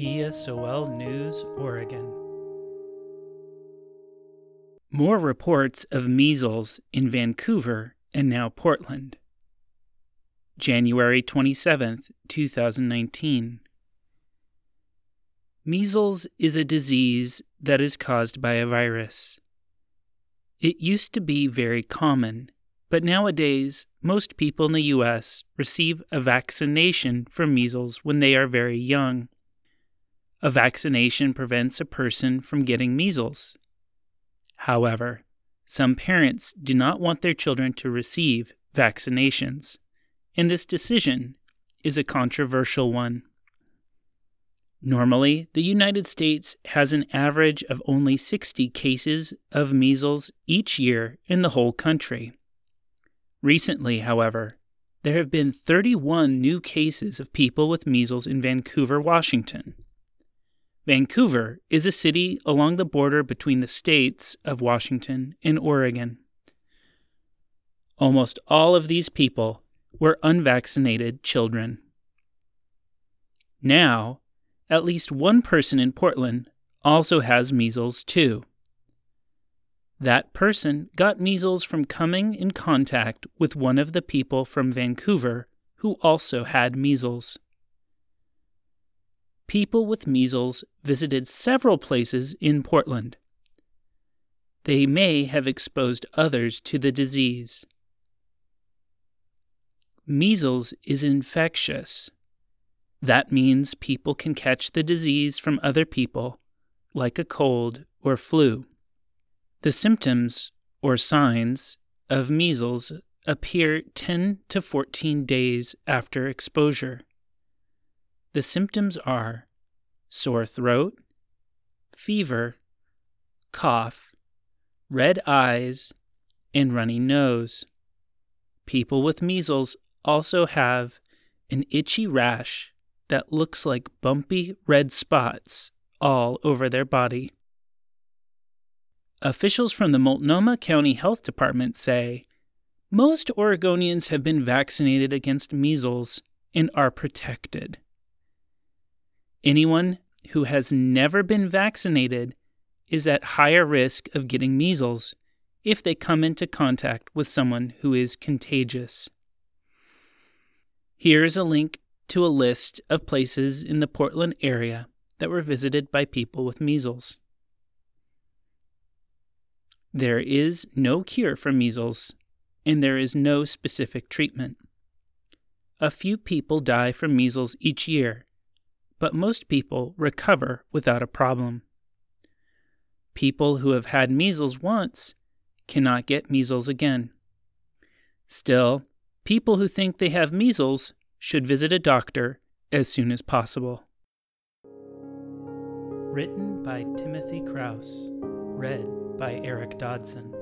ESOL News, Oregon. More reports of measles in Vancouver and now Portland. January 27, 2019. Measles is a disease that is caused by a virus. It used to be very common, but nowadays most people in the U.S. receive a vaccination for measles when they are very young. A vaccination prevents a person from getting measles. However, some parents do not want their children to receive vaccinations, and this decision is a controversial one. Normally, the United States has an average of only 60 cases of measles each year in the whole country. Recently, however, there have been 31 new cases of people with measles in Vancouver, Washington. Vancouver is a city along the border between the states of Washington and Oregon. Almost all of these people were unvaccinated children. Now, at least one person in Portland also has measles too. That person got measles from coming in contact with one of the people from Vancouver who also had measles people with measles visited several places in Portland. They may have exposed others to the disease. Measles is infectious. That means people can catch the disease from other people, like a cold or flu. The symptoms or signs of measles appear 10 to 14 days after exposure. The symptoms are sore throat, fever, cough, red eyes, and runny nose. People with measles also have an itchy rash that looks like bumpy red spots all over their body. Officials from the Multnomah County Health Department say most Oregonians have been vaccinated against measles and are protected. Anyone who has never been vaccinated is at higher risk of getting measles if they come into contact with someone who is contagious. Here is a link to a list of places in the Portland area that were visited by people with measles. There is no cure for measles, and there is no specific treatment. A few people die from measles each year, but most people recover without a problem. People who have had measles once cannot get measles again. Still, people who think they have measles should visit a doctor as soon as possible. Written by Timothy Kraus. Read by Eric Dodson.